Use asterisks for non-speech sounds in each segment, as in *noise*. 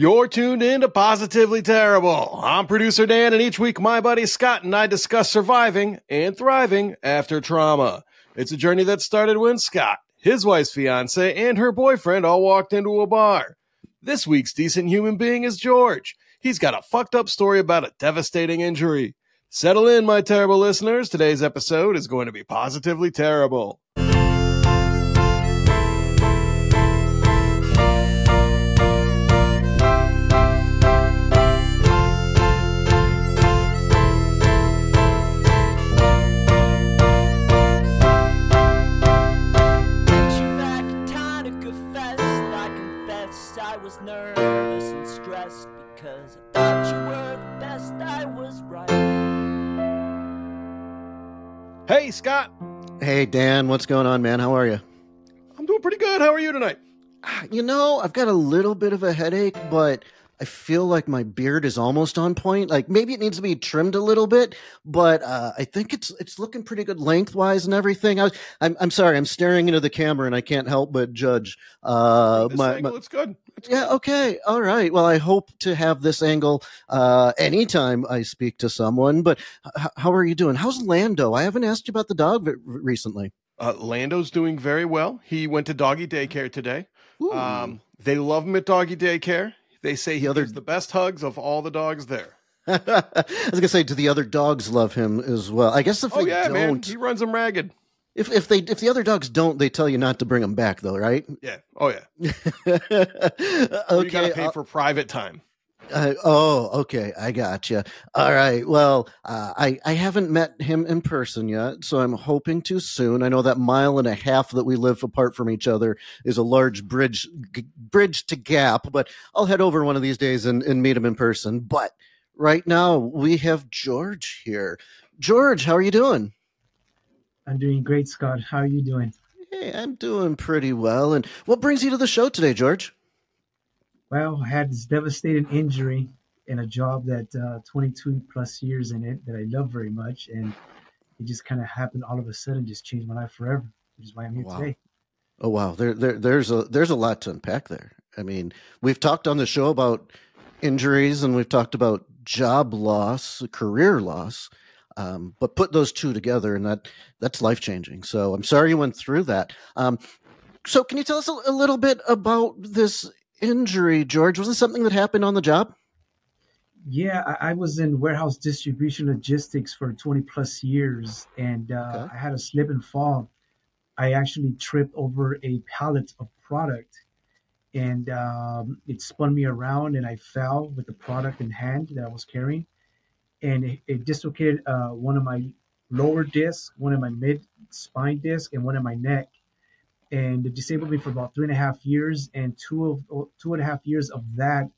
You're tuned in to Positively Terrible. I'm producer Dan, and each week my buddy Scott and I discuss surviving and thriving after trauma. It's a journey that started when Scott, his wife's fiance, and her boyfriend all walked into a bar. This week's decent human being is George. He's got a fucked up story about a devastating injury. Settle in, my terrible listeners. Today's episode is going to be positively terrible. Hey, Scott. Hey, Dan. What's going on, man? How are you? I'm doing pretty good. How are you tonight? Ah, you know, I've got a little bit of a headache, but I feel like my beard is almost on point. Like maybe it needs to be trimmed a little bit, but uh, I think it's it's looking pretty good lengthwise and everything. I was, I'm I'm sorry, I'm staring into the camera and I can't help but judge. Uh, this my, angle my, looks good. It's yeah. Good. Okay. All right. Well, I hope to have this angle uh, anytime I speak to someone. But h- how are you doing? How's Lando? I haven't asked you about the dog recently. Uh, Lando's doing very well. He went to doggy daycare today. Um, they love him at doggy daycare. They say he the other... the best hugs of all the dogs there. *laughs* I was gonna say, do the other dogs love him as well? I guess if oh, they yeah, don't, man. he runs them ragged. If if they if the other dogs don't, they tell you not to bring them back, though, right? Yeah. Oh yeah. *laughs* okay. You gotta pay uh, for private time. Uh, oh, okay. I got you. All right. Well, uh, I I haven't met him in person yet, so I'm hoping to soon. I know that mile and a half that we live apart from each other is a large bridge g- bridge to gap, but I'll head over one of these days and, and meet him in person. But right now we have George here. George, how are you doing? I'm doing great, Scott. How are you doing? Hey, I'm doing pretty well. And what brings you to the show today, George? Well, I had this devastating injury in a job that uh, 22 plus years in it that I love very much, and it just kind of happened all of a sudden, just changed my life forever, which is why I'm here wow. today. Oh wow, there, there, there's a there's a lot to unpack there. I mean, we've talked on the show about injuries, and we've talked about job loss, career loss. Um, but put those two together, and that that's life changing. So I'm sorry you went through that. Um, so can you tell us a, a, little bit about this injury, George? Was this something that happened on the job? Yeah, I, I was in warehouse distribution logistics for 20 plus years, and uh, okay. I had a slip and fall. I actually tripped over a pallet of product, and um, it spun me around, and I fell with the product in hand that I was carrying, and it, it dislocated uh, one of my lower discs, one of my mid spine disc, and one of my neck and it disabled me for about three and a half years. And two of two and a half years of that,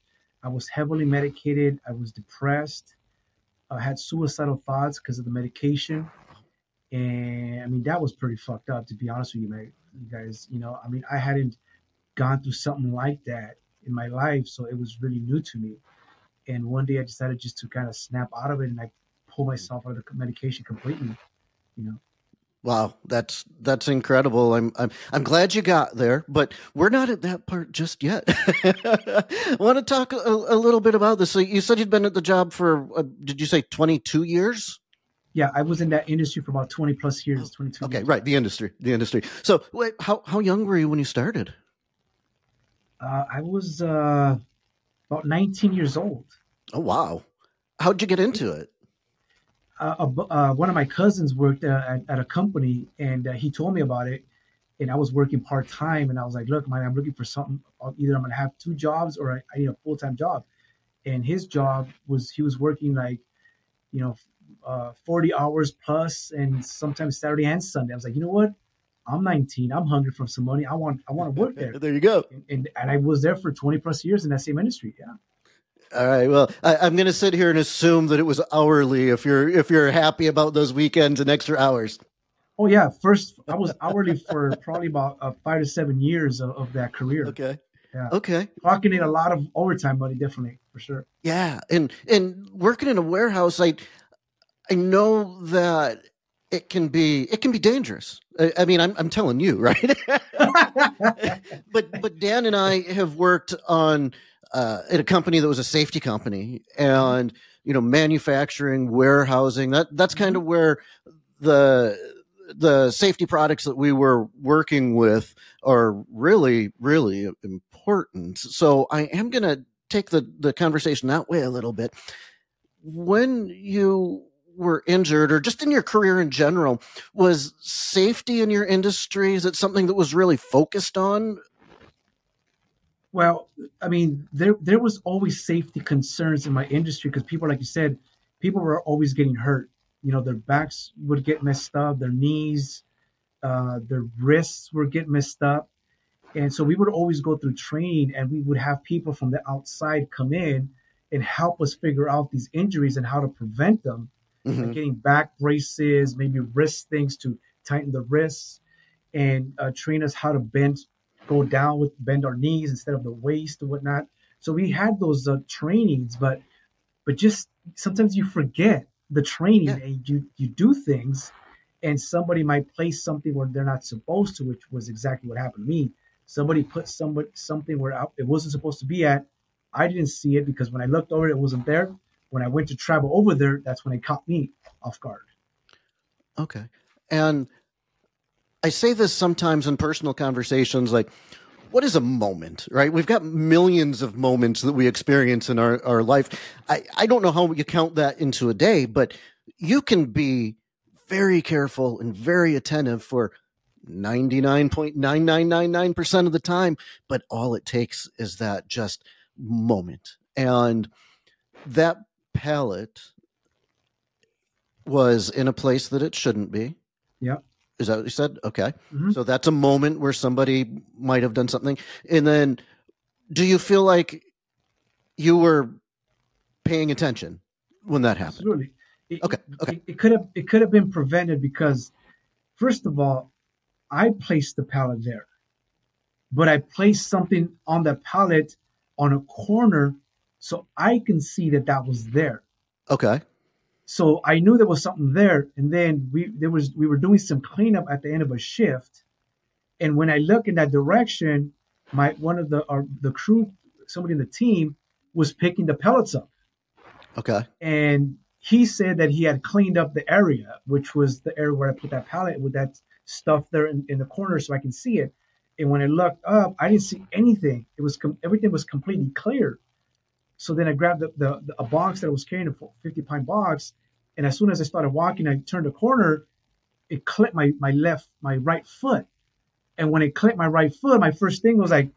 I was heavily medicated. I was depressed. I had suicidal thoughts because of the medication. And I mean, that was pretty fucked up, to be honest with you, man. You guys, you know, I mean, I hadn't gone through something like that in my life, so it was really new to me. And one day I decided just to kind of snap out of it and I pull myself out of the medication completely, you know. Wow, that's that's incredible. I'm I'm I'm glad you got there, but we're not at that part just yet. I want to talk a, a, little bit about this. So you said you'd been at the job for uh, did you say 22 years? Yeah, I was in that industry for about 20 plus years, 22. Okay, years. right, the industry, the industry. So, wait, how how young were you when you started? Uh, I was uh, about 19 years old. Oh wow. How'd you get into it? Uh, uh, one of my cousins worked uh, at, at, a company and uh, he told me about it and i was working part-time and i was like look man i'm looking for something. Either i'm going to have two jobs or I, I, need a full-time job. And his job was he was working like you know uh, 40 hours plus and sometimes saturday and sunday. I was like you know what? I'm 19 i'm hungry for some money. I want i want to work there. *laughs* There you go. And, and, and i was there for 20 plus years in that same industry yeah all right. Well, I, am going to sit here and assume that it was hourly. If you're if you're happy about those weekends and extra hours. Oh yeah, first I was hourly for probably about uh, five to seven years of, of, that career. Okay. Yeah. Okay. Clocking in a lot of overtime money, definitely for sure. Yeah, and and working in a warehouse, I I know that it can be it can be dangerous. I, I mean, I'm I'm telling you, *laughs* right? *laughs* but but Dan and I have worked on uh, at a company that was a safety company, and you know, manufacturing, warehousing. That that's kind of where the the safety products that we were working with are really really important. So I am going to take the the conversation that way a little bit. When you were injured or just in your career in general was safety in your industry is it something that was really focused on well i mean there there was always safety concerns in my industry because people like you said people were always getting hurt. You know their backs would get messed up their knees uh, their wrists were getting messed up. And so we would always go through training and we would have people from the outside come in and help us figure out these injuries and how to prevent them. Mm-hmm. like getting back braces, maybe wrist things to tighten the wrists, and uh, train us how to bend, go down with bend our knees instead of the waist or whatnot. So we had those uh, trainings, but but just sometimes you forget the training yeah. and you you do things, and somebody might place something where they're not supposed to, which was exactly what happened to me. Somebody put somebody something where it wasn't supposed to be at. I didn't see it because when I looked over, it wasn't there when I went to travel over there, that's when it caught me off guard. Okay. And I say this sometimes in personal conversations like, what is a moment, right? We've got millions of moments that we experience in our, our life. I, I don't know how you count that into a day, but you can be very careful and very attentive for 99.9999% of the time, but all it takes is that just moment. And that pallet was in a place that it shouldn't be. Yeah. Is that what you said? Okay. Mm-hmm. So that's a moment where somebody might have done something. And then do you feel like you were paying attention when that happened? Absolutely. It, okay. Okay. It, it could have it could have been prevented because first of all, I placed the pallet there. But I placed something on the pallet on a corner so I can see that that was there. Okay. So I knew there was something there, and then we there was we were doing some cleanup at the end of a shift, and when I look in that direction, my one of the our, the crew, somebody in the team, was picking the pellets up. Okay. And he said that he had cleaned up the area, which was the area where I put that pallet with that stuff there in, in the corner, so I can see it. And when I looked up, I didn't see anything. It was com- everything was completely clear. So then I grabbed the, the, the, a box that I was carrying, a 50 pound box, and as soon as I started walking, I turned a corner, it clipped my my left, my right foot. And when it clipped my right foot, my first thing was like,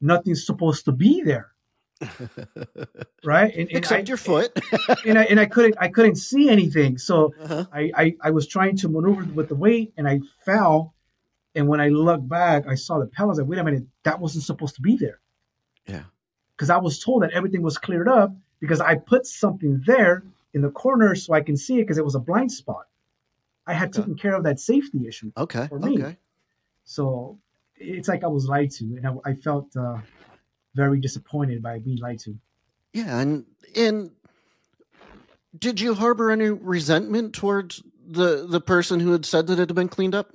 nothing's supposed to be there. *laughs* right? And, and Except I, your foot. *laughs* and I and I couldn't I couldn't see anything. So uh-huh. I, I I was trying to maneuver with the weight and I fell. And when I looked back, I saw the pellets. Like, wait a minute, that wasn't supposed to be there. Yeah because I was told that everything was cleared up because I put something there in the corner so I can see it because it was a blind spot. I had okay. taken care of that safety issue okay. for me. Okay. So it's like I was lied to, and I, I felt uh, very disappointed by being lied to. Yeah, and and did you harbor any resentment towards the the person who had said that it had been cleaned up?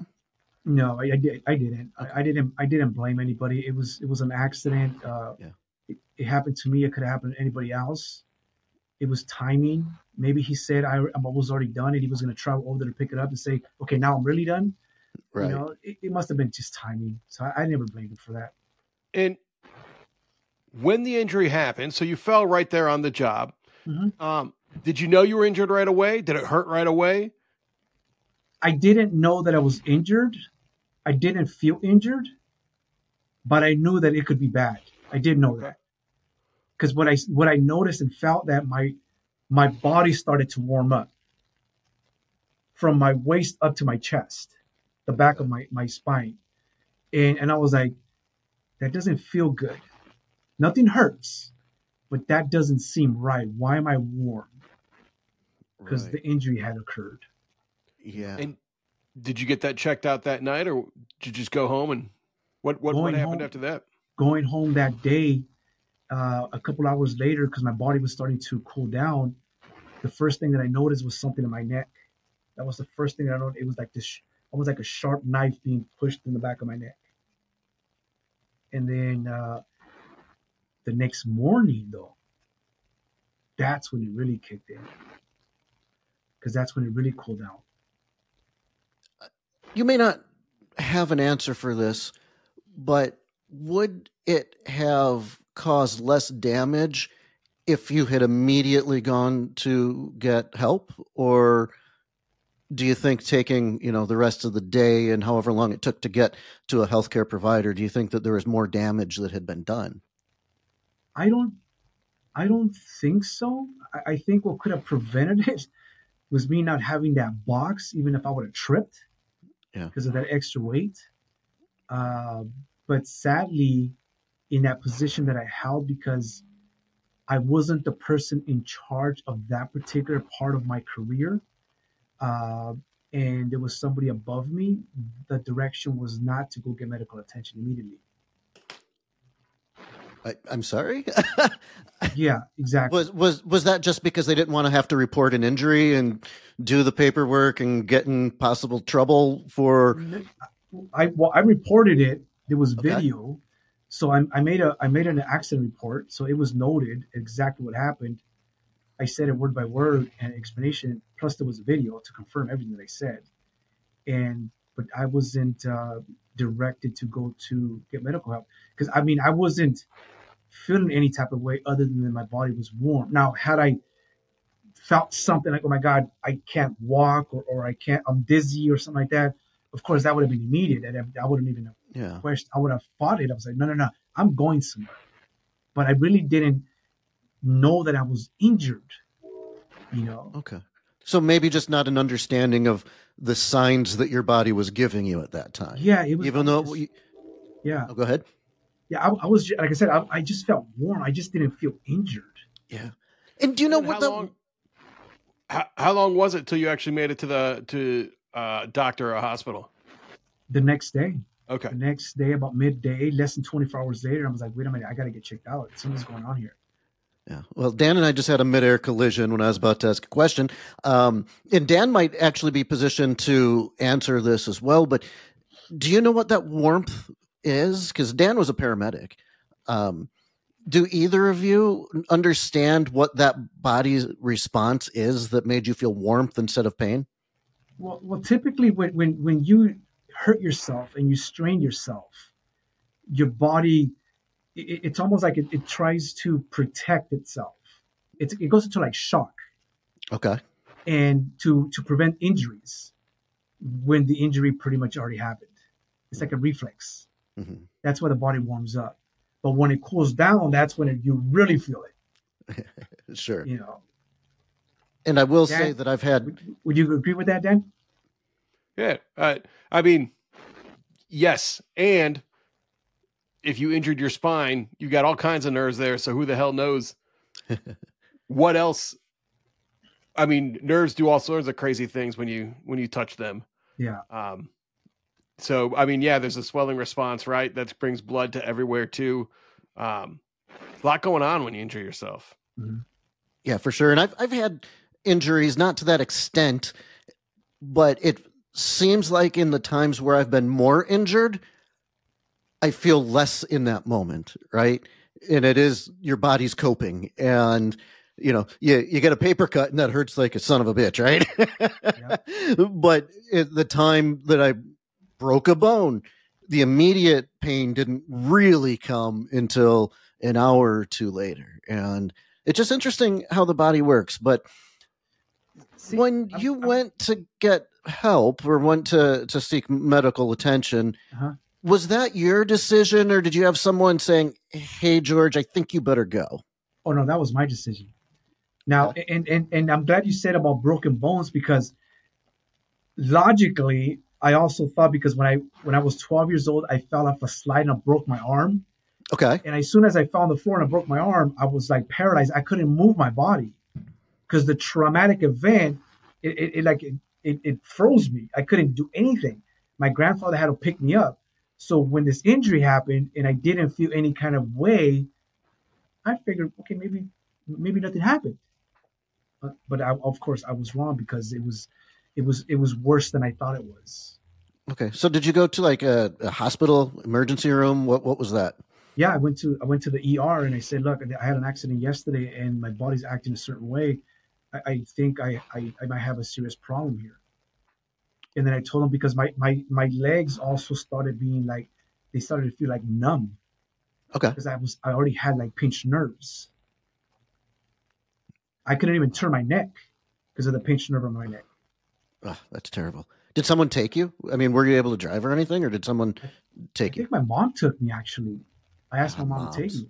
No, I, I did. I didn't. I, I, didn't. I didn't blame anybody. It was it was an accident. Uh, yeah it happened to me. It could have happened to anybody else. It was timing. Maybe he said I, I was already done and he was going to travel over there to pick it up and say, okay, now I'm really done. Right. You know, it, it must have been just timing. So I, I never blamed him for that. And when the injury happened, so you fell right there on the job. Mm-hmm. Um, did you know you were injured right away? Did it hurt right away? I didn't know that I was injured. I didn't feel injured, but I knew that it could be bad. I did know okay. that because what I what I noticed and felt that my my body started to warm up from my waist up to my chest, the back of my my spine, and and I was like, that doesn't feel good. Nothing hurts, but that doesn't seem right. Why am I warm? Because right. the injury had occurred. Yeah. And did you get that checked out that night, or did you just go home and what what, what happened home, after that? Going home that day, uh, a couple hours later, because my body was starting to cool down, the first thing that I noticed was something in my neck. That was the first thing I noticed. It was like this, almost like a sharp knife being pushed in the back of my neck. And then uh, The next morning, though, that's when it really kicked in. Because that's when it really cooled down. You may not have an answer for this, but would it have caused less damage if you had immediately gone to get help? Or do you think taking you know the rest of the day and however long it took to get to a healthcare provider do you think that there was more damage that had been done? I don't i don't think so. I, I think what could have prevented it was me not having that box even if i would have tripped yeah. because of that extra weight. Uh, but sadly in that position that i held because i wasn't the person in charge of that particular part of my career uh, and there was somebody above me, the direction was not to go get medical attention immediately. I, am sorry. *laughs* yeah, exactly. Was was was that just because they didn't want to have to report an injury and do the paperwork and get in possible trouble for? I well, I reported it. There was okay. video, so I, I made a I made an accident report, so it was noted exactly what happened. I said it word by word and explanation. Plus, there was a video to confirm everything that I said. And but I wasn't uh, directed to go to get medical help because I mean I wasn't feeling any type of way other than my body was warm. Now, had I felt something like, oh my God, I can't walk or, or I can't, I'm dizzy or something like that, of course that would have been immediate. And I wouldn't even have yeah. questioned. I would have fought it. I was like, no, no, no, I'm going somewhere. But I really didn't know that I was injured. You know. Okay. So maybe just not an understanding of the signs that your body was giving you at that time. Yeah, it was. Even though. We, yeah. Oh, go ahead. Yeah, I, I, was like I said, I, I, just felt warm. I just didn't feel injured. Yeah. And do you know and what how the long, how, how long was it till you actually made it to the to uh, doctor or hospital? The next day. Okay. The next day, about midday, less than 24 hours later, I was like, wait a minute, I got to get checked out. Something's going on here. Yeah. Well, Dan and I just had a midair collision when I was about to ask a question. Um, and Dan might actually be positioned to answer this as well. But do you know what that warmth is? Because Dan was a paramedic. Um, do either of you understand what that body's response is that made you feel warmth instead of pain? Well, well, typically when when when you hurt yourself and you strain yourself, your body it, it's almost like it, it, tries to protect itself. It's, it goes into like shock. Okay. And to to prevent injuries when the injury pretty much already happened. It's like a reflex. Mm-hmm. That's why the body warms up. But when it cools down, that's when it, you really feel it. *laughs* sure. You know. And I will Dan, say that I've had. Would, would you agree with that, Dan? Yeah. Uh, I mean, yes. And if you injured your spine, you got all kinds of nerves there. So who the hell knows *laughs* what else? I mean, nerves do all sorts of crazy things when you when you touch them. Yeah. Um. So I mean, yeah, there's a swelling response, right? That brings blood to everywhere too. Um, a lot going on when you injure yourself. Mm-hmm. Yeah, for sure. And I've I've had injuries, not to that extent, but it seems like in the times where I've been more injured, I feel less in that moment, right? And it is your body's coping. And, you know, you, you get a paper cut and that hurts like a son of a bitch, right? yeah. *laughs* But at the time that I broke a bone, the immediate pain didn't really come until an hour or two later. And it's just interesting how the body works. But See, when I'm, you I'm, went to get help or went to, to seek medical attention, uh-huh. was that your decision or did you have someone saying hey george i think you better go oh no that was my decision. Now yeah. and, and and i'm glad you said about broken bones because logically i also thought because when i when i was 12 years old i fell off a slide and i broke my arm. Okay. And as soon as i fell on the floor and i broke my arm i was like paralyzed. I couldn't move my body because the traumatic event it, it, it like it, it, it froze me i couldn't do anything my grandfather had to pick me up so when this injury happened and I didn't feel any kind of way, I figured, okay, maybe maybe nothing happened. But, but I, of course, I was wrong because it was it was it was worse than I thought it was. Okay, so did you go to like a, a hospital emergency room? What what was that? yeah, I went to I went to the ER and I said, look, I had an accident yesterday and my body's acting a certain way. I, I think I, I, I might have a serious problem here. And then I told him because my my my legs also started being like they started to feel like numb. Okay. Because I was I already had like pinched nerves. I couldn't even turn my neck because of the pinched nerve on my neck. Oh, that's terrible. Did someone take you? I mean, were you able to drive or anything, or did someone take I you? think my mom took me actually. I asked Ah, my mom to take me.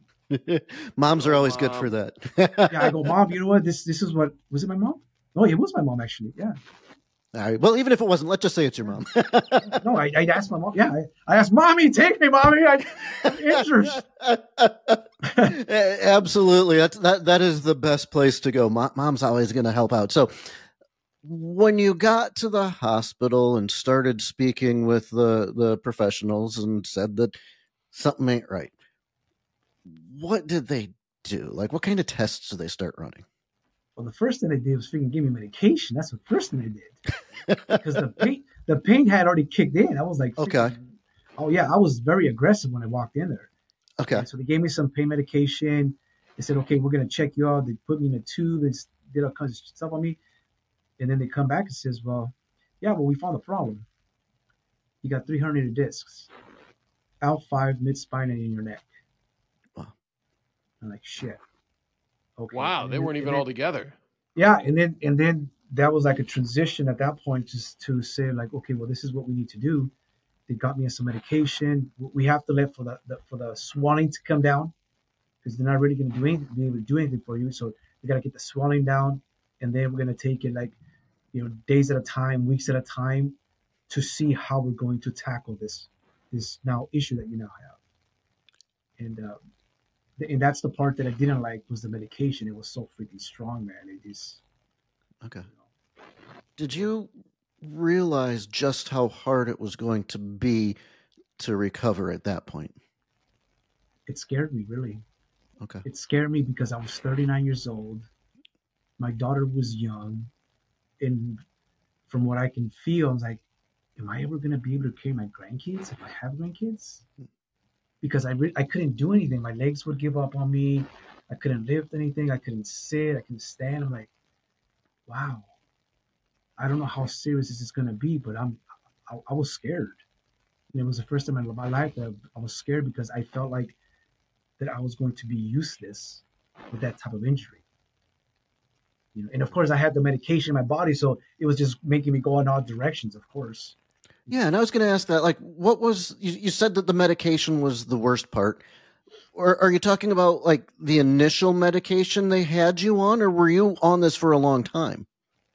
Moms are Oh, always good for that. Yeah, I go, mom, you know what? This this is what was it my mom? No, it was my mom actually. Yeah. All right. Well, even if it wasn't, let's just say it's your mom. *laughs* No, I, I asked my mom. Yeah, I, I asked mommy, take me, mommy. I, I'm injured. *laughs* Absolutely. That's that that is the best place to go. Mom's always going to help out. So when you got to the hospital and started speaking with the the professionals and said that something ain't right, what did they do? Like what kind of tests did they start running? Well, the first thing they did was freaking give me medication. That's the first thing they did *laughs* because the pain the pain had already kicked in. I was like, Okay. Oh yeah, I was very aggressive when I walked in there. Okay. And so they gave me some pain medication. They said, okay, we're gonna check you out. They put me in a tube and did all kinds of stuff on me. And then they come back and says, well, yeah, well, we found a problem. You got three herniated discs, L5 mid spine and in your neck. I'm like, shit. Okay. Wow, And they then- weren't even then- all together. yeah and then and then that was like a transition at that point just to say like okay well this is what we need to do they got me on some medication we have to let for the, the for the swelling to come down because they're not really going to do anything be able to do anything for you so we got to get the swelling down and then we're going to take it like you know days at a time weeks at a time to see how we're going to tackle this this now issue that you now have and uh, and that's the part that I didn't like was the medication. It was so freaking strong, man. It is Okay. Did you realize just how hard it was going to be to recover at that point? it scared me really. Okay. It scared me because I was 39 years old. My daughter was young, and from what I can feel, I was like, "Am I ever gonna be able to carry my grandkids if I have grandkids?" Because I re- I couldn't do anything. My legs would give up on me. I couldn't lift anything. I couldn't sit. I couldn't stand. I'm like, wow. I don't know how serious this is gonna be, but I'm I, I was scared. And it was the first time in my life that I was scared because I felt like that I was going to be useless with that type of injury. You know, and of course I had the medication in my body, so it was just making me go in all directions, of course. Yeah, and I was going to ask that. Like, what was you, you said that the medication was the worst part, or are you talking about like the initial medication they had you on, or were you on this for a long time?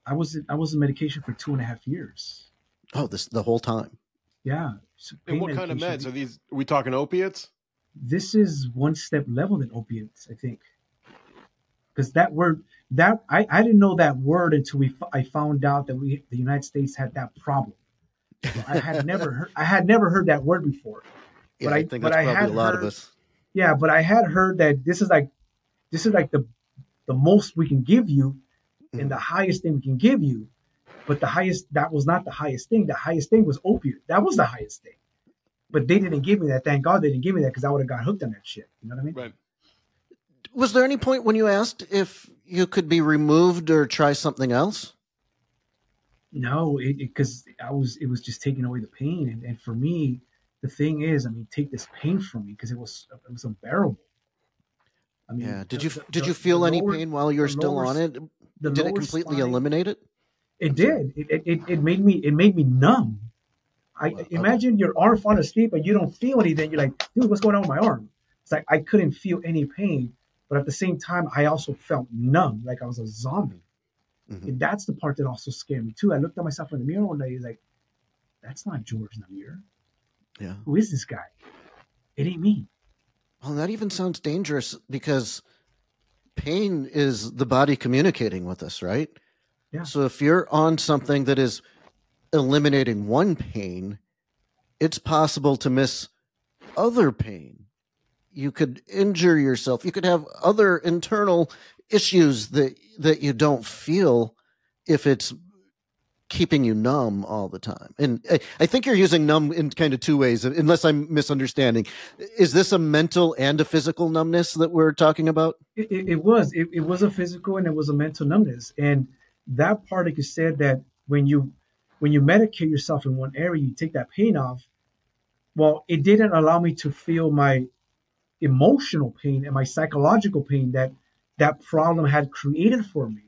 I was I was in medication for two and a half years. Oh, this the whole time. Yeah. so And what kind of meds? Are these are we talking opiates? This is one step level than opiates, I think. Because that word, that I, I didn't know that word until we f- I found out that we the United States had that problem. So I had never heard I had never heard that word before. Yeah, But I, I- think but that's I probably had a lot heard- of us. Yeah, but I had heard that this is like this is like the the most we can give you and the mm-hmm. highest thing we can give you. But the highest that was not the highest thing. The highest thing was opiate. That was the highest thing. But they didn't give me that. Thank God they didn't give me that because I would have got hooked on that shit. You know what I mean? Right. Was there any point when you asked if you could be removed or try something else? No, it because I was it was just taking away the pain, and, and for me, the thing is, I mean, take this pain from me because it was it was unbearable. I mean, Yeah. Did you the- did you feel any lower- pain while you were still lower on it? the Did it completely spine- eliminate it? It I'm did. It, it, it, made me it made me numb. I okay. imagine your arm falling asleep and you don't feel anything. You're like, dude, what's going on with my arm? It's like I couldn't feel any pain, but at the same time, I also felt numb, like I was a zombie. Mhm. And that's the part that also scared me too. I looked at myself in the mirror one day, like, that's not George Namir. Yeah. Who is this guy? It ain't me. Well, that even sounds dangerous because pain is the body communicating with us, right? Yeah. So if you're on something that is eliminating one pain, it's possible to miss other pain. You could injure yourself. You could have other internal issues that that you don't feel if it's keeping you numb all the time. And I, I, think you're using numb in kind of two ways, unless I'm misunderstanding. Is this a mental and a physical numbness that we're talking about? It, it, it was. It, it, was a physical and it was a mental numbness. And that part, like you said, that when you when you medicate yourself in one area, you take that pain off. Well, it didn't allow me to feel my emotional pain and my psychological pain that that problem had created for me.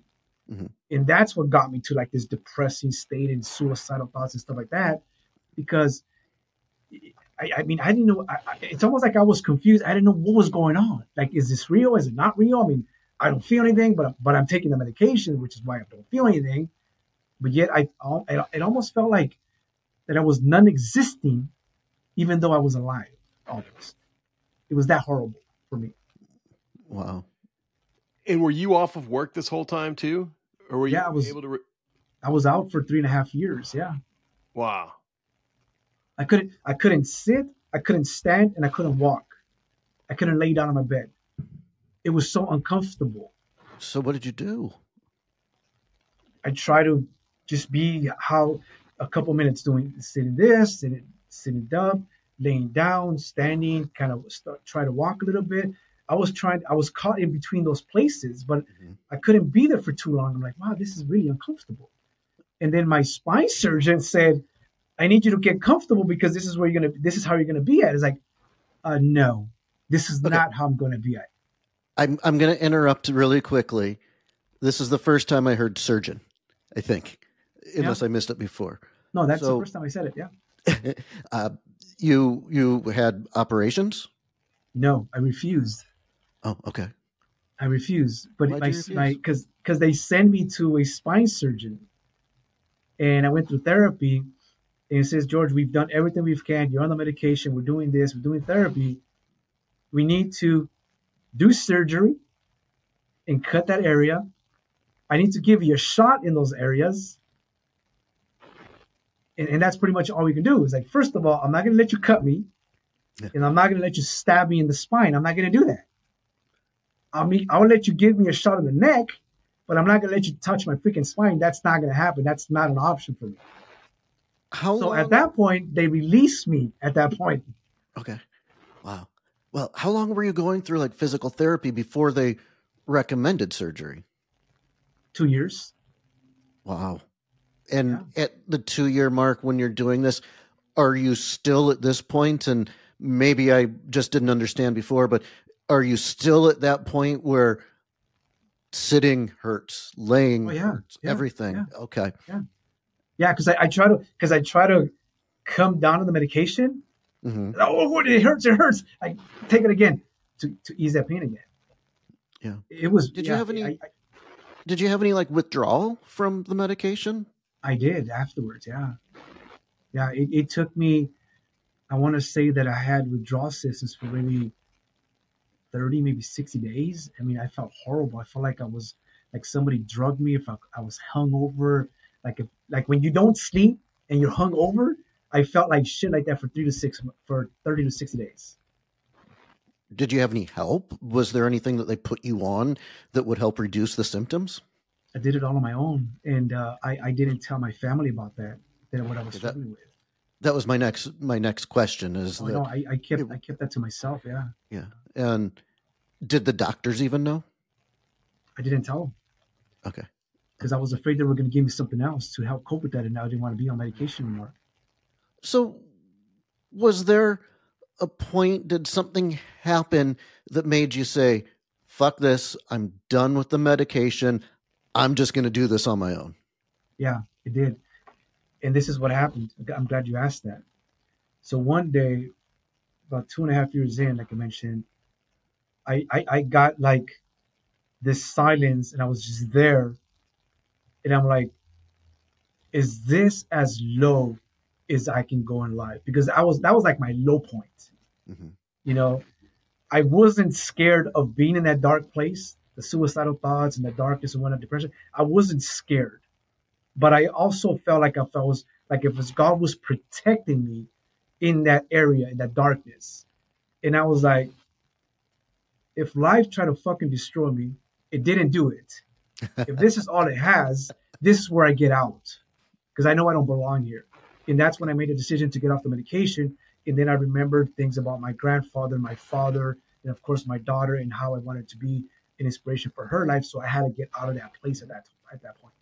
Mm-hmm. And that's what got me to like this depressing state and suicidal thoughts and stuff like that. Because I, I mean, I didn't know. I, I, it's almost like I was confused. I didn't know what was going on. Like, is this real? Is it not real? I mean, I don't feel anything, but but I'm taking the medication, which is why I don't feel anything. But yet, I it almost felt like that I was non-existing, even though I was alive. Almost, it was that horrible for me. Wow. And were you off of work this whole time too, or were you yeah, I was, able to? Re- I was out for three and a half years. Yeah. Wow. I couldn't. I couldn't sit. I couldn't stand, and I couldn't walk. I couldn't lay down on my bed. It was so uncomfortable. So what did you do? I try to just be how a couple minutes doing sitting this, sitting sitting up, laying down, standing, kind of start, try to walk a little bit. I was trying, I was caught in between those places, but mm-hmm. I couldn't be there for too long. I'm like, wow, this is really uncomfortable. And then my spine surgeon said, I need you to get comfortable because this is where you're gonna, this is how you're gonna be at. It's like, uh, no, this is okay. not how I'm gonna be at. I'm I'm gonna interrupt really quickly. This is the first time I heard surgeon. I think, unless yeah. I missed it before. No, that's so, the first time I said it. Yeah. *laughs* uh, you you had operations? No, I refused. Oh, okay. I refuse. But Why'd my my because because they send me to a spine surgeon, and I went through therapy, and it says George, we've done everything we can. You're on the medication. We're doing this. We're doing therapy. We need to do surgery and cut that area. I need to give you a shot in those areas. And, and that's pretty much all we can do. Is like, first of all, I'm not going to let you cut me, yeah. and I'm not going to let you stab me in the spine. I'm not going to do that. I mean, I'll let you give me a shot in the neck, but I'm not gonna let you touch my freaking spine. That's not gonna happen. That's not an option for me. How so long... at that point, they released me at that point. Okay. Wow. Well, how long were you going through like physical therapy before they recommended surgery? Two years. Wow. And yeah. at the two year mark when you're doing this, are you still at this point and maybe I just didn't understand before, but are you still at that point where sitting hurts, laying oh, yeah, hurts, yeah, everything? Yeah, okay. Yeah. Yeah, because I, I, try to because I try to come down on the medication. Mm-hmm. Oh, it hurts! It hurts! I take it again to, to ease that pain again. Yeah, it was. Did you have any? I, I, did you have any like withdrawal from the medication? I did afterwards. Yeah, yeah. It, it took me. I want to say that I had withdrawal symptoms for maybe 30, maybe 60 days. I mean, I felt horrible. I felt like I was like somebody drugged me. If I, I was hung over, like if like when you don't sleep and you're hung over, I felt like shit like that for three to six for 30 to 60 days. Did you have any help? Was there anything that they put you on that would help reduce the symptoms? I did it all on my own, and uh, I, I didn't tell my family about that. That what I was struggling with. That was my next my next question. Is oh, that no, I, I kept it, I kept that to myself. Yeah. Yeah, and did the doctors even know? I didn't tell them. Okay. Because I was afraid they were going to give me something else to help cope with that, and now I didn't want to be on medication anymore. So, was there a point? Did something happen that made you say, "Fuck this! I'm done with the medication. I'm just going to do this on my own"? Yeah, it did. And this is what happened. I'm glad you asked that. So one day, about two and a half years in, like I mentioned, I, I, I got like this silence and I was just there. And I'm like, is this as low as I can go in life? Because I was that was like my low point. Mm-hmm. You know, I wasn't scared of being in that dark place, the suicidal thoughts and the darkness and whatnot, depression. I wasn't scared. But I also felt like if I was like if God was protecting me in that area, in that darkness. And I was like, if life tried to fucking destroy me, it didn't do it. if this is all it has, this is where I get out. because I know I don't belong here. And that's when I made a decision to get off the medication. And then I remembered things about my grandfather, my father, and of course my daughter, and how I wanted to be an inspiration for her life. So I had to get out of that place at that at that point.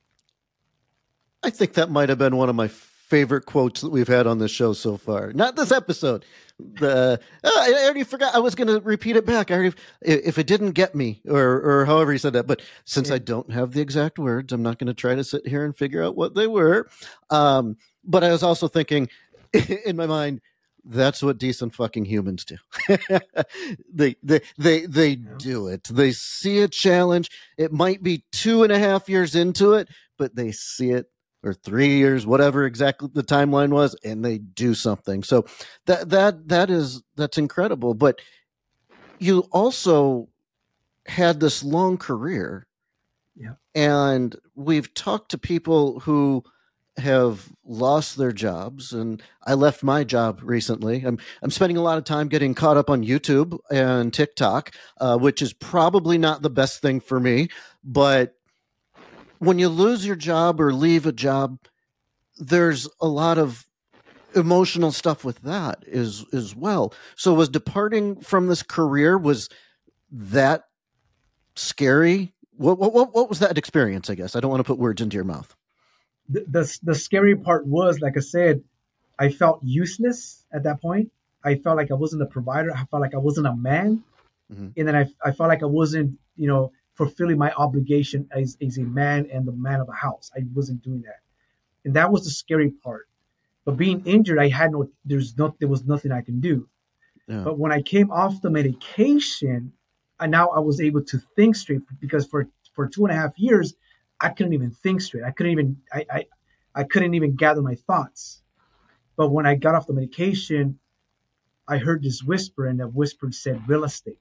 I think that might have been one of my favorite quotes that we've had on this show so far. Not this episode. The uh, I already forgot. I was going to repeat it back. I already, if it didn't get me, or or however he said that. But since yeah. I don't have the exact words, I'm not going to try to sit here and figure out what they were. Um, but I was also thinking *laughs* in my mind, that's what decent fucking humans do. *laughs* they they they they yeah. do it. They see a challenge. It might be two and a half years into it, but they see it or three years, whatever exactly the timeline was, and they do something. So that that that is that's incredible. But you also had this long career. Yeah. And we've talked to people who have lost their jobs and I left my job recently. I'm I'm spending a lot of time getting caught up on YouTube and TikTok, uh, which is probably not the best thing for me, but when you lose your job or leave a job, there's a lot of emotional stuff with that as as well. So was departing from this career was that scary? What what what was that experience? I guess I don't want to put words into your mouth. The, the the scary part was, like I said, I felt useless at that point. I felt like I wasn't a provider. I felt like I wasn't a man, mm-hmm. and then I I felt like I wasn't you know fulfilling my obligation as, as a man and the man of the house. I wasn't doing that. And that was the scary part. But being injured, I had no, there's no, there was nothing I can do. Yeah. But when I came off the medication, and now I was able to think straight because for, for two and a half years, I couldn't even think straight. I couldn't even, I, I, I couldn't even gather my thoughts. But when I got off the medication, I heard this whisper, and that whisper said real estate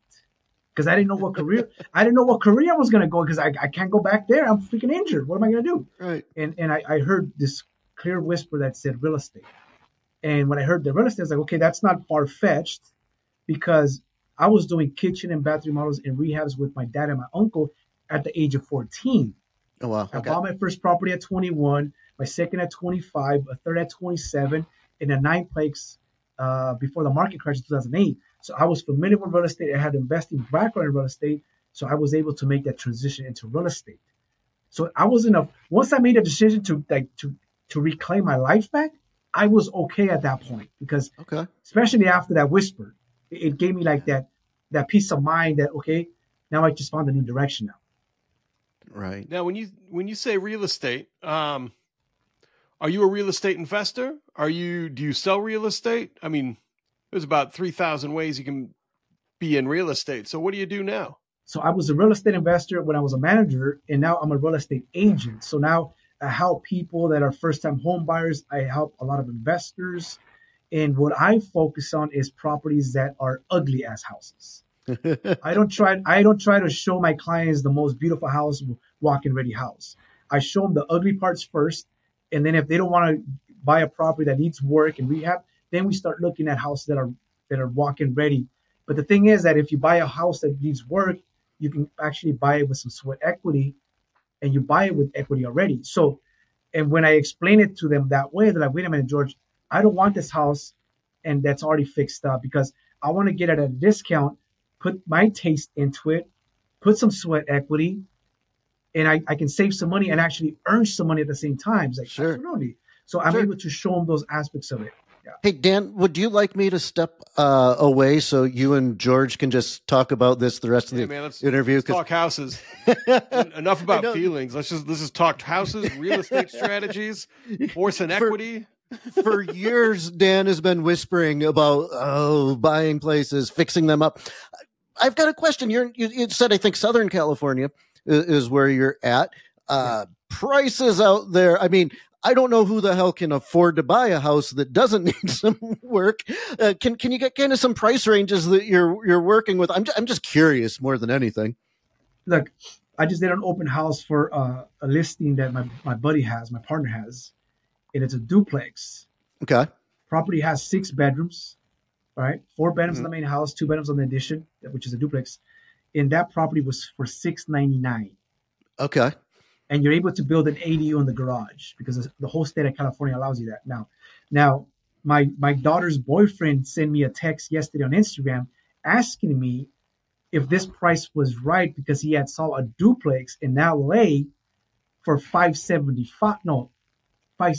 because I didn't know what career I didn't know what career I was gonna go because I, I can't go back there. I'm freaking injured. What am I gonna do? Right. And and I, I heard this clear whisper that said real estate. And when I heard the real estate, I was like, okay, that's not far fetched because I was doing kitchen and bathroom models and rehabs with my dad and my uncle at the age of 14. Oh wow. Okay. I bought my first property at 21, my second at 25, a third at 27, and a nineplex uh, before the market crash in 2008. So I was familiar with real estate. I had investing background in real estate. So I was able to make that transition into real estate. So I was in a once I made a decision to like to to reclaim my life back, I was okay at that point because okay. especially after that whisper, it, it gave me like that that peace of mind that okay, now I just found a new direction now. Right. Now when you when you say real estate, um are you a real estate investor? Are you do you sell real estate? I mean, there's about 3,000 ways you can be in real estate. So what do you do now? So I was a real estate investor when I was a manager, and now I'm a real estate agent. So now I help people that are first-time home buyers. I help a lot of investors, and what I focus on is properties that are ugly as houses. *laughs* I don't try. I don't try to show my clients the most beautiful house, walk-in ready house. I show them the ugly parts first, and then if they don't want to buy a property that needs work and rehab, then we start looking at houses that are that are walk-in ready. But the thing is that if you buy a house that needs work, you can actually buy it with some sweat equity, and you buy it with equity already. So, and when I explain it to them that way, they're like, "Wait a minute, George, I don't want this house, and that's already fixed up because I want to get it at a discount, put my taste into it, put some sweat equity, and I, I can save some money and actually earn some money at the same time. It's like, sure. So I'm sure. able to show them those aspects of it. Yeah. Hey Dan, would you like me to step uh, away so you and George can just talk about this the rest of the man, let's, interview? Let's talk houses. *laughs* Enough about feelings. Let's just this is talk houses, real estate strategies, force and equity. For years, Dan has been whispering about oh, buying places, fixing them up. I've got a question. You're, you, you said I think Southern California is, is where you're at. Uh, prices out there. I mean, I don't know who the hell can afford to buy a house that doesn't *laughs* need some work. Uh, can can you get kind of some price ranges that you're you're working with? I'm just, I'm just curious more than anything. Look, I just did an open house for uh, a listing that my my buddy has, my partner has, and it's a duplex. Okay. Property has six bedrooms. All right, four bedrooms mm-hmm. in the main house, two bedrooms on the addition, which is a duplex. And that property was for six ninety nine. Okay. And you're able to build an ADU in the garage because the whole state of California allows you that. Now. Now, my my daughter's boyfriend sent me a text yesterday on Instagram asking me if this price was right because he had saw a duplex in LA for 575 no 5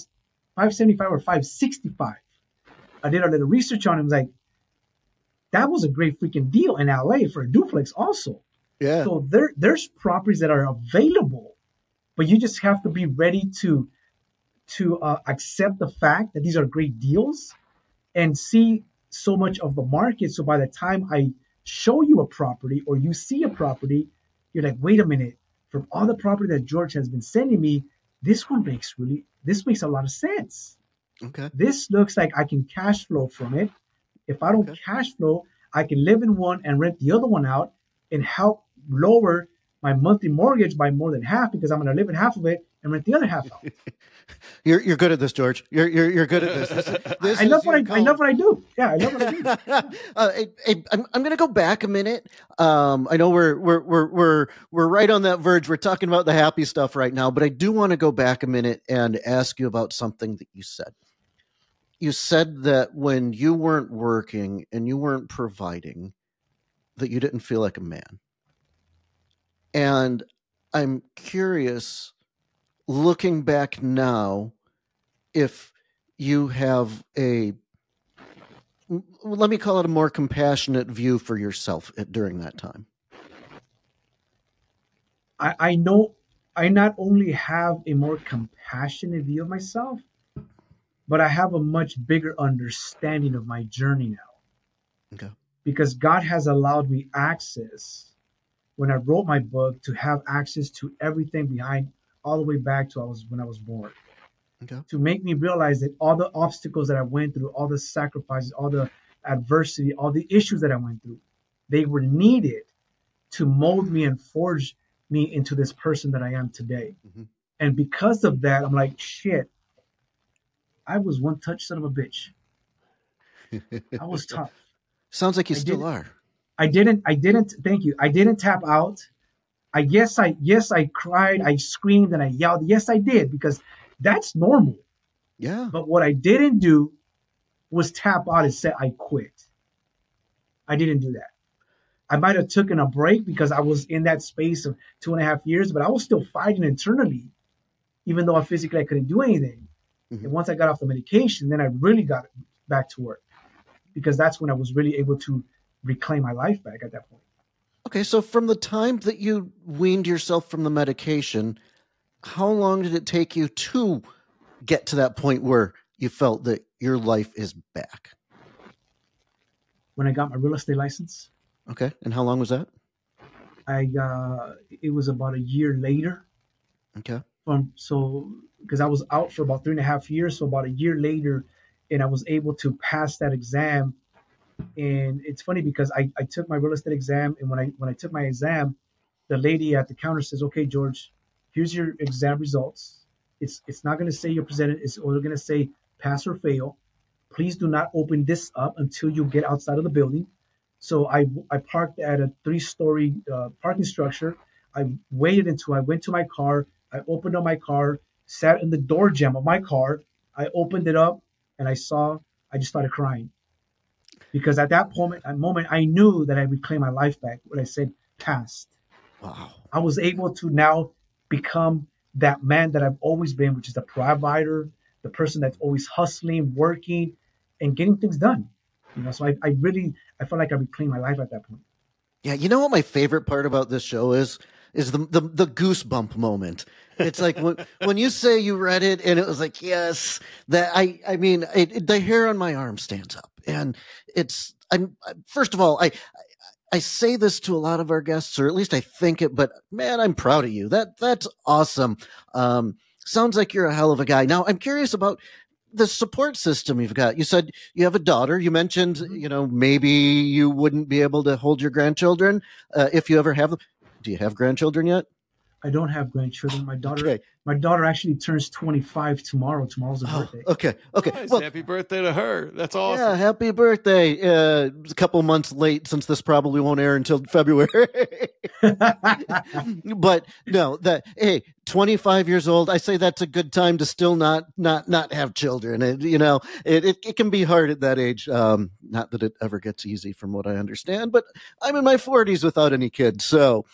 575 or 565 i did a little research on him like that was a great freaking deal in la for a duplex also. Yeah. So there there's properties that are available but you just have to be ready to to uh, accept the fact that these are great deals and see so much of the market so by the time i show you a property or you see a property you're like wait a minute from all the property that George has been sending me, this one makes really this makes a lot of sense. Okay. This looks like I can cash flow from it. If I don't okay. cash flow, I can live in one and rent the other one out and help lower my monthly mortgage by more than half because I'm going to live in half of it and rent the other half out. *laughs* you're you're good at this, George. You're you're, you're good at this. this, *laughs* this I love what I, I, love what I do. Yeah, I love what I do. *laughs* uh, I, am I'm going to go back a minute. Um, I know we're we're we're we're we're right on that verge. We're talking about the happy stuff right now, but I do want to go back a minute and ask you about something that you said. You said that when you weren't working and you weren't providing, that you didn't feel like a man. And I'm curious, looking back now, if you have a let me call it a more compassionate view for yourself during that time. I, I know I not only have a more compassionate view of myself, but I have a much bigger understanding of my journey now. Okay. Because God has allowed me access when I wrote my book to have access to everything behind all the way back to I was when I was born. Okay. To make me realize that all the obstacles that I went through, all the sacrifices, all the adversity, all the issues that I went through, they were needed to mold me and forge me into this person that I am today. Mm-hmm. And because of that, I'm like, shit, I was one touch son of a bitch. *laughs* I was tough. Sounds like you I still are. I didn't, I didn't, thank you. I didn't tap out. I guess I, yes, I cried, I screamed and I yelled. Yes, I did because that's normal. Yeah. But what I didn't do was tap out and say I quit. I didn't do that. I might have taken a break because I was in that space of two and a half years, but I was still fighting internally, even though I physically I couldn't do anything. Mm-hmm. And once I got off the medication, then I really got back to work because that's when I was really able to reclaim my life back at that point. Okay, so from the time that you weaned yourself from the medication, how long did it take you to get to that point where you felt that your life is back? When I got my real estate license. Okay, and how long was that? I uh, it was about a year later. Okay. From so because I was out for about three and a half years, so about a year later, and I was able to pass that exam and it's funny because I, I took my real estate exam and when I when I took my exam, the lady at the counter says, Okay, George, here's your exam results. It's it's not gonna say you're presented, it's only gonna say pass or fail. Please do not open this up until you get outside of the building. So I I parked at a three story uh, parking structure. I waited until I went to my car. I opened up my car, sat in the door jamb of my car. I opened it up and I saw I just started crying because at that moment, that moment, I knew that I would claim my life back. When I said past, wow, I was able to now become that man that I've always been, which is the provider, the person that's always hustling, working, and getting things done. You know, so I, I really, I felt like I reclaimed my life at that point. Yeah, you know what my favorite part about this show is is the the, the goosebump moment. It's like when when you say you read it and it was like yes, that I I mean it, it, the hair on my arm stands up and it's I'm first of all I I say this to a lot of our guests, or at least I think it, but man, I'm proud of you. That that's awesome. Um, sounds like you're a hell of a guy. Now, I'm curious about the support system you've got. You said you have a daughter. You mentioned, mm-hmm. you know, maybe you wouldn't be able to hold your grandchildren uh, if you ever have them. Do you have grandchildren yet? I don't have grandchildren. My daughter, okay. my daughter actually turns 25 tomorrow. Tomorrow's her oh, birthday. Okay, okay. Nice. Well, happy birthday to her. That's awesome. Yeah, happy birthday. Uh, a couple months late since this probably won't air until February. *laughs* but no, that hey, 25 years old. I say that's a good time to still not not not have children. It, you know, it, it, it can be hard at that age. Um, not that it ever gets easy, from what I understand. But I'm in my 40s without any kids, so.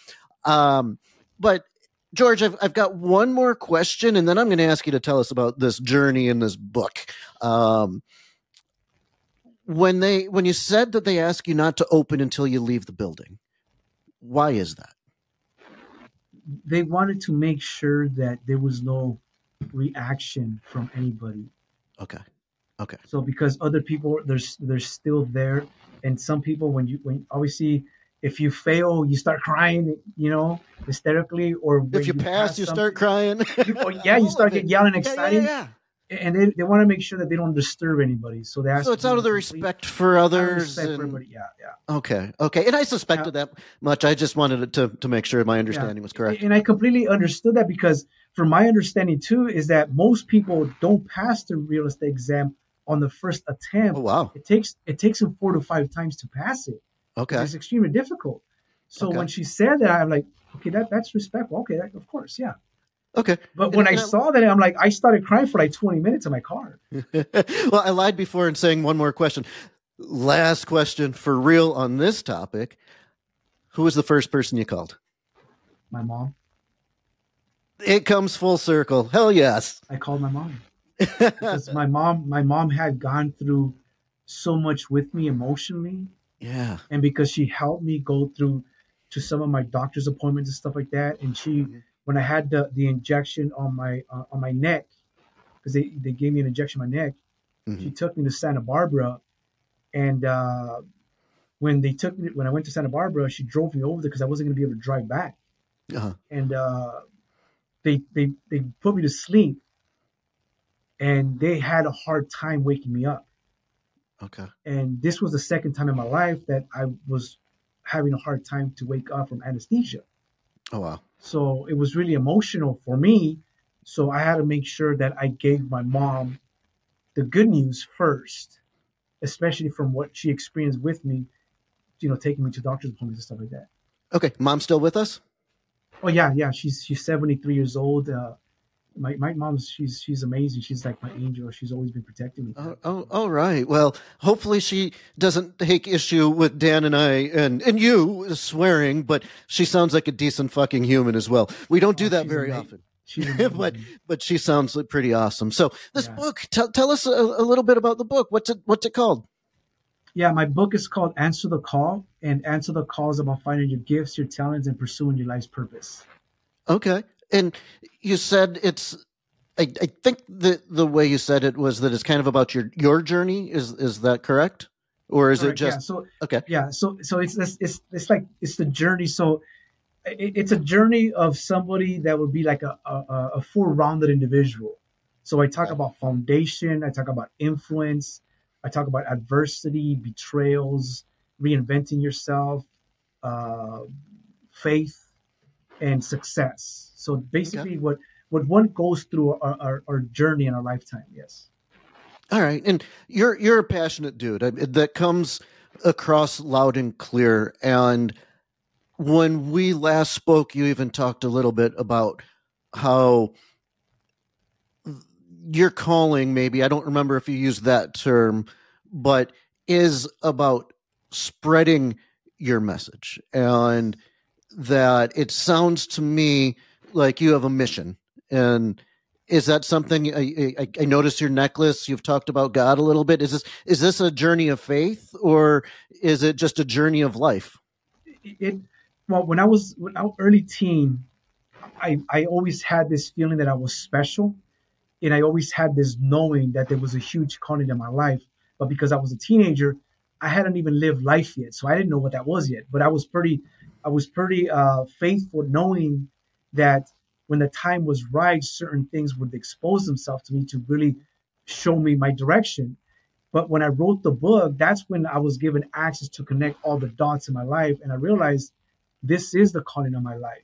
Um, but George, I've, I've got one more question, and then I'm going to ask you to tell us about this journey in this book. Um, when they when you said that they ask you not to open until you leave the building, why is that? They wanted to make sure that there was no reaction from anybody. Okay. Okay. So because other people there's they're still there, and some people when you when obviously if you fail, you start crying, you know, hysterically, or if you, you pass, pass, you start crying. *laughs* you, oh, yeah, you start getting *laughs* yelling, excited. Yeah, yeah, yeah. And they, they want to make sure that they don't disturb anybody. So they so it's out of the respect for others. Respect and... for everybody. Yeah, yeah. Okay, okay. And I suspected that much. I just wanted to to make sure my understanding was correct. And I completely understood that because, from my understanding too, is that most people don't pass the real estate exam on the first attempt. Oh wow! It takes it takes them four to five times to pass it. Okay. It's extremely difficult. So okay. when she said that, I'm like, okay, that that's respectful. Okay, that, of course, yeah. Okay. But when and, I saw that, I'm like, I started crying for like 20 minutes in my car. *laughs* well, I lied before in saying one more question. Last question for real on this topic. Who was the first person you called? My mom. It comes full circle. Hell yes. I called my mom. *laughs* because my mom my mom had gone through so much with me emotionally yeah. And because she helped me go through to some of my doctor's appointments and stuff like that, and she, mm-hmm. when I had the the injection on my uh, on my neck, because they they gave me an injection on my neck, mm-hmm. she took me to Santa Barbara, and uh, when they took me when I went to Santa Barbara, she drove me over there because I wasn't going to be able to drive back, uh-huh. and uh, they they they put me to sleep, and they had a hard time waking me up. Okay. And this was the second time in my life that I was having a hard time to wake up from anesthesia. Oh wow. So it was really emotional for me. So I had to make sure that I gave my mom the good news first, especially from what she experienced with me, you know, taking me to doctor's appointments and stuff like that. Okay. Mom's still with us? Oh yeah, yeah. She's she's 73 years old. Uh, my, my mom's she's she's amazing. She's like my angel. She's always been protecting me. Oh, oh, all right. Well, hopefully she doesn't take issue with Dan and I and and you swearing, but she sounds like a decent fucking human as well. We don't do oh, that very *laughs* amazing. often. but but she sounds pretty awesome. So this yeah. book, t- tell us a, a, little bit about the book. What's it What's it called? Yeah, my book is called Answer the Call, and Answer the Call is about finding your gifts, your talents, and pursuing your life's purpose. Okay, and you said it's I, I think the the way you said it was that it's kind of about your your journey. Is is that correct? Or is correct, it just yeah. so okay? Yeah, so so it's it's it's like it's the journey. So it, it's a journey of somebody that would be like a a, a full rounded individual. So I talk yeah. about foundation. I talk about influence. I talk about adversity, betrayals, reinventing yourself, uh, faith, and success. So basically, okay. what what one goes through our, our, our, journey in our lifetime. Yes. All right, and you're you're a passionate dude that comes across loud and clear. And when we last spoke, you even talked a little bit about how your calling, maybe I don't remember if you used that term, but is about spreading your message and that it sounds to me like you have a mission. And is that something I, I, I noticed your necklace? You've talked about God a little bit. Is this is this a journey of faith or is it just a journey of life? It well, when I was when I was early teen, I I always had this feeling that I was special, and I always had this knowing that there was a huge calling in my life. But because I was a teenager, I hadn't even lived life yet, so I didn't know what that was yet. But I was pretty I was pretty uh, faithful, knowing that when the time was right, certain things would expose themselves to me to really show me my direction. But when I wrote the book, that's when I was given access to connect all the dots in my life, and I realized this is the calling of my life.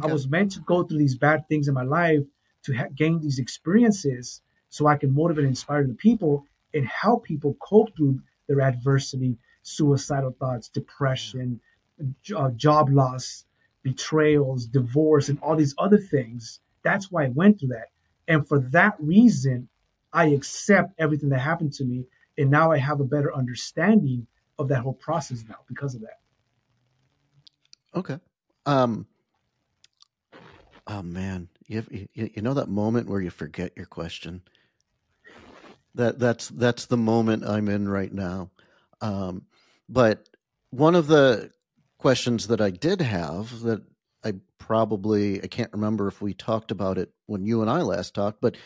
Okay. I was meant to go through these bad things in my life to ha- gain these experiences so I can motivate and inspire the people and help people cope through their adversity, suicidal thoughts, depression, uh, job loss, betrayals, divorce, and all these other things. That's why I went through that. And for that reason, I accept everything that happened to me. And now I have a better understanding of that whole process now because of that. Okay. Um, oh man, you, you you know that moment where you forget your question. That that's that's the moment I'm in right now. Um, but one of the questions that I did have that I probably I can't remember if we talked about it when you and I last talked, but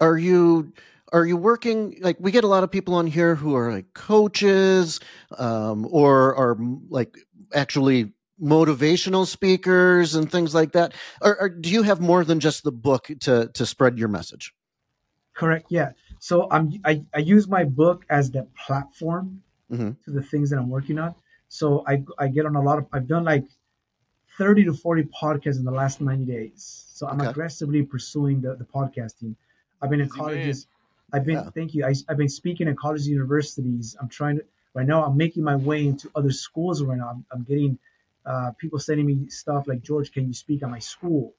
are you are you working like we get a lot of people on here who are like coaches um, or are like actually motivational speakers and things like that. Or, or, do you have more than just the book to to spread your message? Correct yeah. So i'm i, I use my book as the platform mm-hmm. to the things that i'm working on so i i get on a lot of i've done like 30 to 40 podcasts in the last 90 days. So i'm okay. aggressively pursuing the, the podcasting. I've been in colleges. I've been yeah. thank you. I, i've been speaking in colleges universities. I'm trying to right now i'm making my way into other schools right now. I'm, I'm getting uh, people sending me stuff like george can you speak at my school?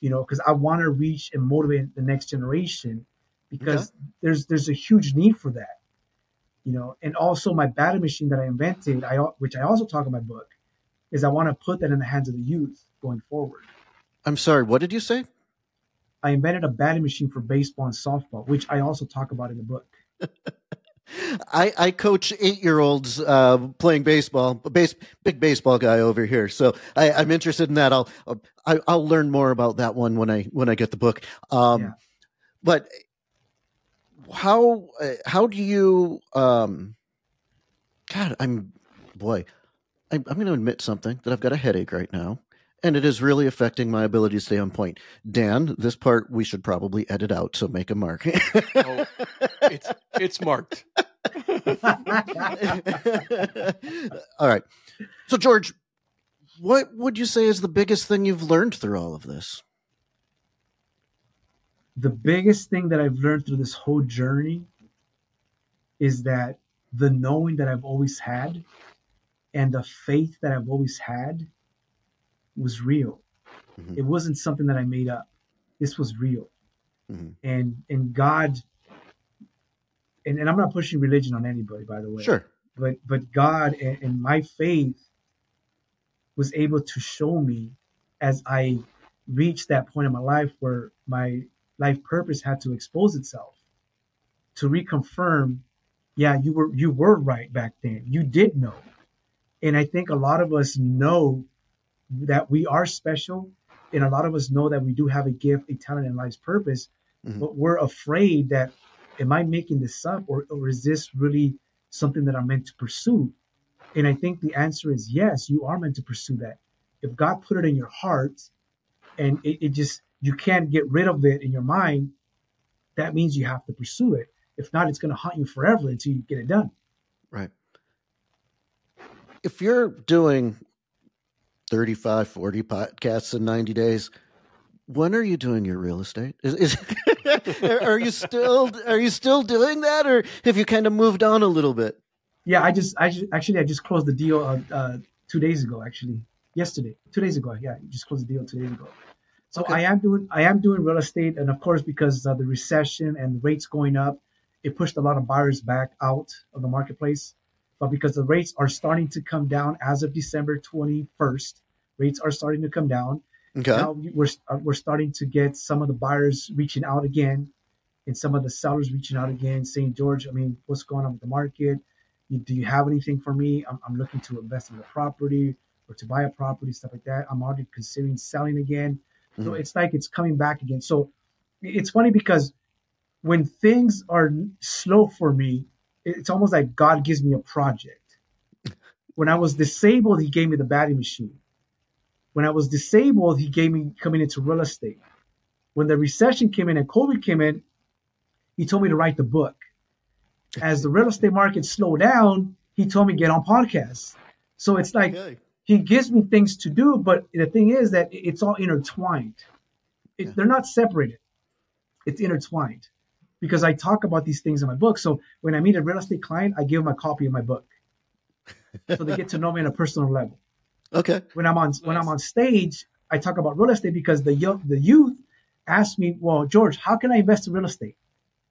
You know because i want to reach and motivate the next generation because okay. there's there's a huge need for that you know and also my batting machine that i invented i which i also talk in my book is i want to put that in the hands of the youth going forward i'm sorry what did you say i invented a batting machine for baseball and softball which i also talk about in the book *laughs* I, I coach eight year olds uh, playing baseball, base, big baseball guy over here. So I, am interested in that. I'll I, will i will learn more about that one when I when I get the book. Um, yeah. But how how do you? Um, God, I'm boy. I'm, I'm going to admit something that I've got a headache right now and it is really affecting my ability to stay on point. Dan, this part we should probably edit out, so make a mark. oh, it's it's marked. *laughs* all right. So George, what would you say is the biggest thing you've learned through all of this? The biggest thing that I've learned through this whole journey is that the knowing that I've always had and the faith that I've always had was real. Mm-hmm. It wasn't something that I made up. This was real. Mm-hmm. And and God and, and I'm not pushing religion on anybody, by the way. Sure. But but God and, and my faith was able to show me as I reached that point in my life where my life purpose had to expose itself to reconfirm, yeah, you were you were right back then. You did know. And I think a lot of us know that we are special, and a lot of us know that we do have a gift, a talent, and life's purpose, mm-hmm. but we're afraid that am I making this up, or, or is this really something that I'm meant to pursue? And I think the answer is yes, you are meant to pursue that. If God put it in your heart, and it, it just you can't get rid of it in your mind, that means you have to pursue it. If not, it's going to haunt you forever until you get it done. Right. If you're doing 35, 40 podcasts in 90 days. When are you doing your real estate? Is, is *laughs* are you still are you still doing that, or have you kind of moved on a little bit? Yeah, I just I just, actually I just closed the deal uh, uh, two days ago. Actually, yesterday, two days ago. Yeah, just closed the deal two days ago. So okay. I am doing I am doing real estate, and of course because of the recession and rates going up, it pushed a lot of buyers back out of the marketplace. But because the rates are starting to come down as of December 21st, rates are starting to come down. Okay. Now we're uh, we're starting to get some of the buyers reaching out again, and some of the sellers reaching out again, saying, George, I mean, what's going on with the market? do you have anything for me? I'm, I'm looking to invest in a property or to buy a property, stuff like that. I'm already considering selling again. Mm-hmm. So it's like it's coming back again. So it's funny because when things are slow for me, it's almost like God gives me a project. *laughs* When I was disabled, He gave me the batting machine. When I was disabled, he gave me coming into real estate. When the recession came in and COVID came in, he told me to write the book. As the real estate market slowed down, he told me get on podcasts. So it's like okay. He gives me things to do, but the thing is that it's all intertwined. It, yeah. They're not separated. It's intertwined because I talk about these things in my book. So when I meet a real estate client, I give them a copy of my book, so they get to know me on a personal level. Okay. When I'm on nice. when I'm on stage, I talk about real estate because the young, the youth ask me, "Well, George, how can I invest in real estate?"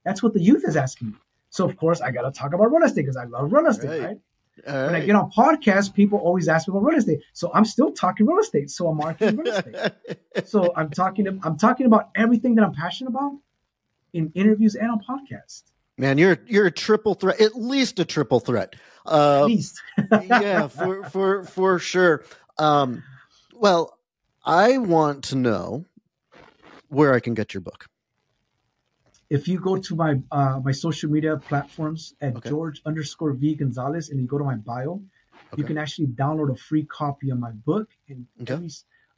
That's what the youth is asking me. So of course I got to talk about real estate because I love real estate, right? right? All when right. I get on podcasts, people always ask me about real estate. So I'm still talking real estate. So I'm marketing real *laughs* estate. so I'm talking. I'm talking about everything that I'm passionate about in interviews and on podcasts. Man, you're you're a triple threat, at least a triple threat. Uh, at least, *laughs* yeah, for for for sure. Um, well, I want to know where I can get your book if you go to my uh, my social media platforms at okay. George underscore V Gonzalez and you go to my bio, okay. you can actually download a free copy of my book. And okay. every,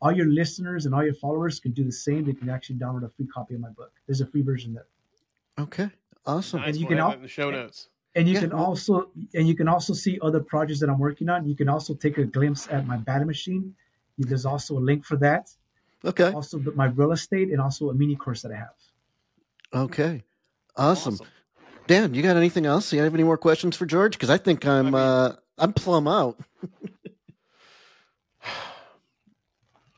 all your listeners and all your followers can do the same. They can actually download a free copy of my book. There's a free version there. Okay, awesome. Nice. And you we'll can al- in the show notes. And you yeah. can also and you can also see other projects that I'm working on. You can also take a glimpse at my batting machine. There's also a link for that. Okay. Also, my real estate and also a mini course that I have. Okay. Awesome. awesome. Dan, you got anything else? Do you have any more questions for George? Because I think I'm I mean, uh, I'm plumb out. *laughs*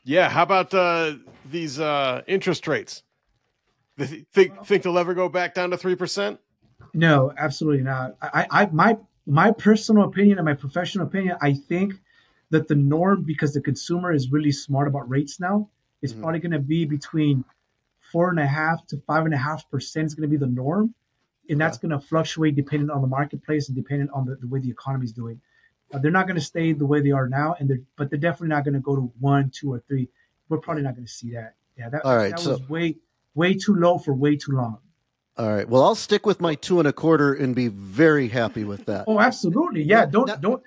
yeah. How about uh, these uh, interest rates? Think think they'll ever go back down to three percent? No, absolutely not. I, I my my personal opinion and my professional opinion, I think that the norm, because the consumer is really smart about rates now, is mm-hmm. probably going to be between four and a half to five and a half percent is going to be the norm, and that's going to fluctuate depending on the marketplace and depending on the, the way the economy is doing. Uh, they're not going to stay the way they are now, and they're but they're definitely not going to go to one, two, or three. We're probably not going to see that. Yeah, that, All right, that so, was way way too low for way too long. All right. Well, I'll stick with my two and a quarter and be very happy with that. Oh, absolutely. Yeah. Don't don't.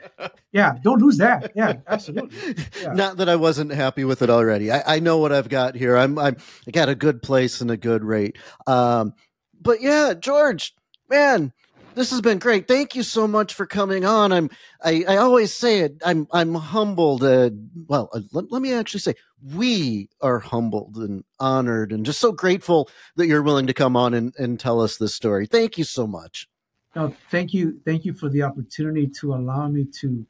Yeah. Don't lose that. Yeah. Absolutely. *laughs* Yeah. Not that I wasn't happy with it already. I, I know what I've got here. I'm I'm I got a good place and a good rate. Um, but yeah, George, man, this has been great. Thank you so much for coming on. I'm I, I always say it. I'm I'm humbled. Uh, well, uh, let, let me actually say we are humbled and honored and just so grateful that you're willing to come on and, and tell us this story. Thank you so much. No, thank you. Thank you for the opportunity to allow me to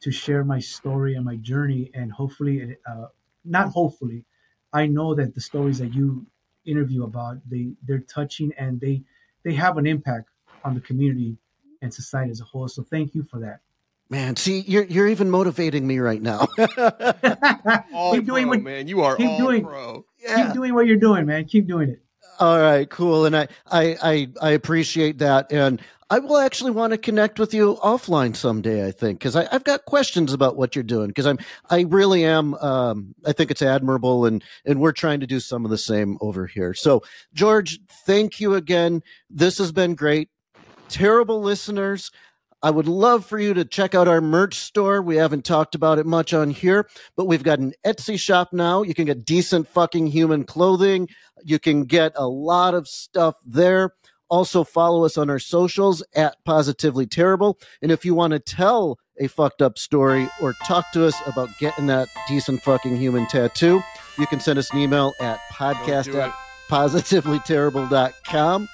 to share my story and my journey. And hopefully, uh, not hopefully, I know that the stories that you interview about they they're touching and they they have an impact on the community and society as a whole. So thank you for that. Man, see, you're you're even motivating me right now. *laughs* all keep doing pro, what, man. You are keep all doing, pro. Yeah. Keep doing what you're doing, man. Keep doing it. All right, cool. And I, I, I, I appreciate that. And I will actually want to connect with you offline someday. I think because I've got questions about what you're doing. Because I'm, I really am. Um, I think it's admirable, and and we're trying to do some of the same over here. So, George, thank you again. This has been great. Terrible listeners. I would love for you to check out our merch store. We haven't talked about it much on here, but we've got an Etsy shop now. You can get decent fucking human clothing. You can get a lot of stuff there. Also, follow us on our socials at Positively Terrible. And if you want to tell a fucked up story or talk to us about getting that decent fucking human tattoo, you can send us an email at podcast at positivelyterrible.com.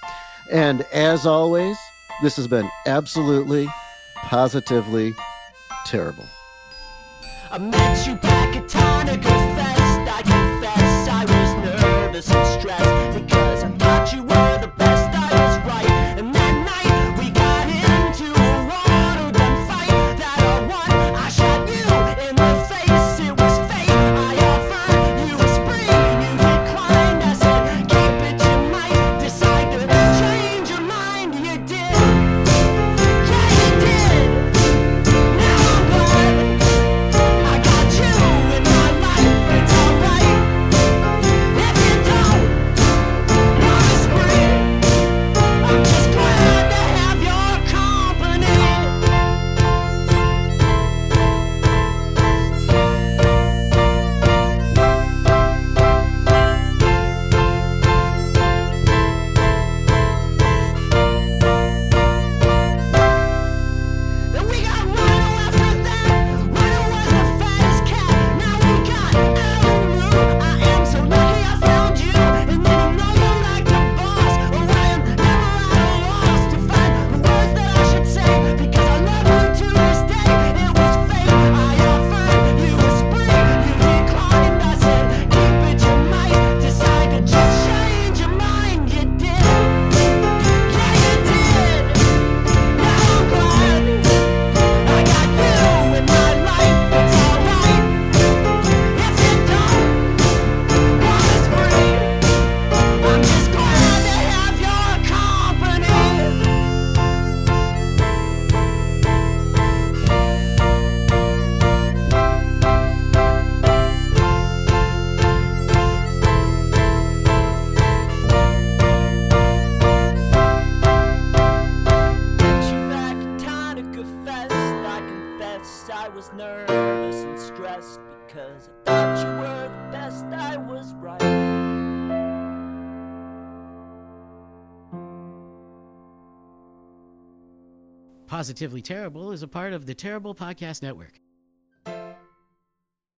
And as always, this has been absolutely, positively terrible. I met you back at Tonic Fest. I confess I was nervous Positively Terrible is a part of the Terrible Podcast Network.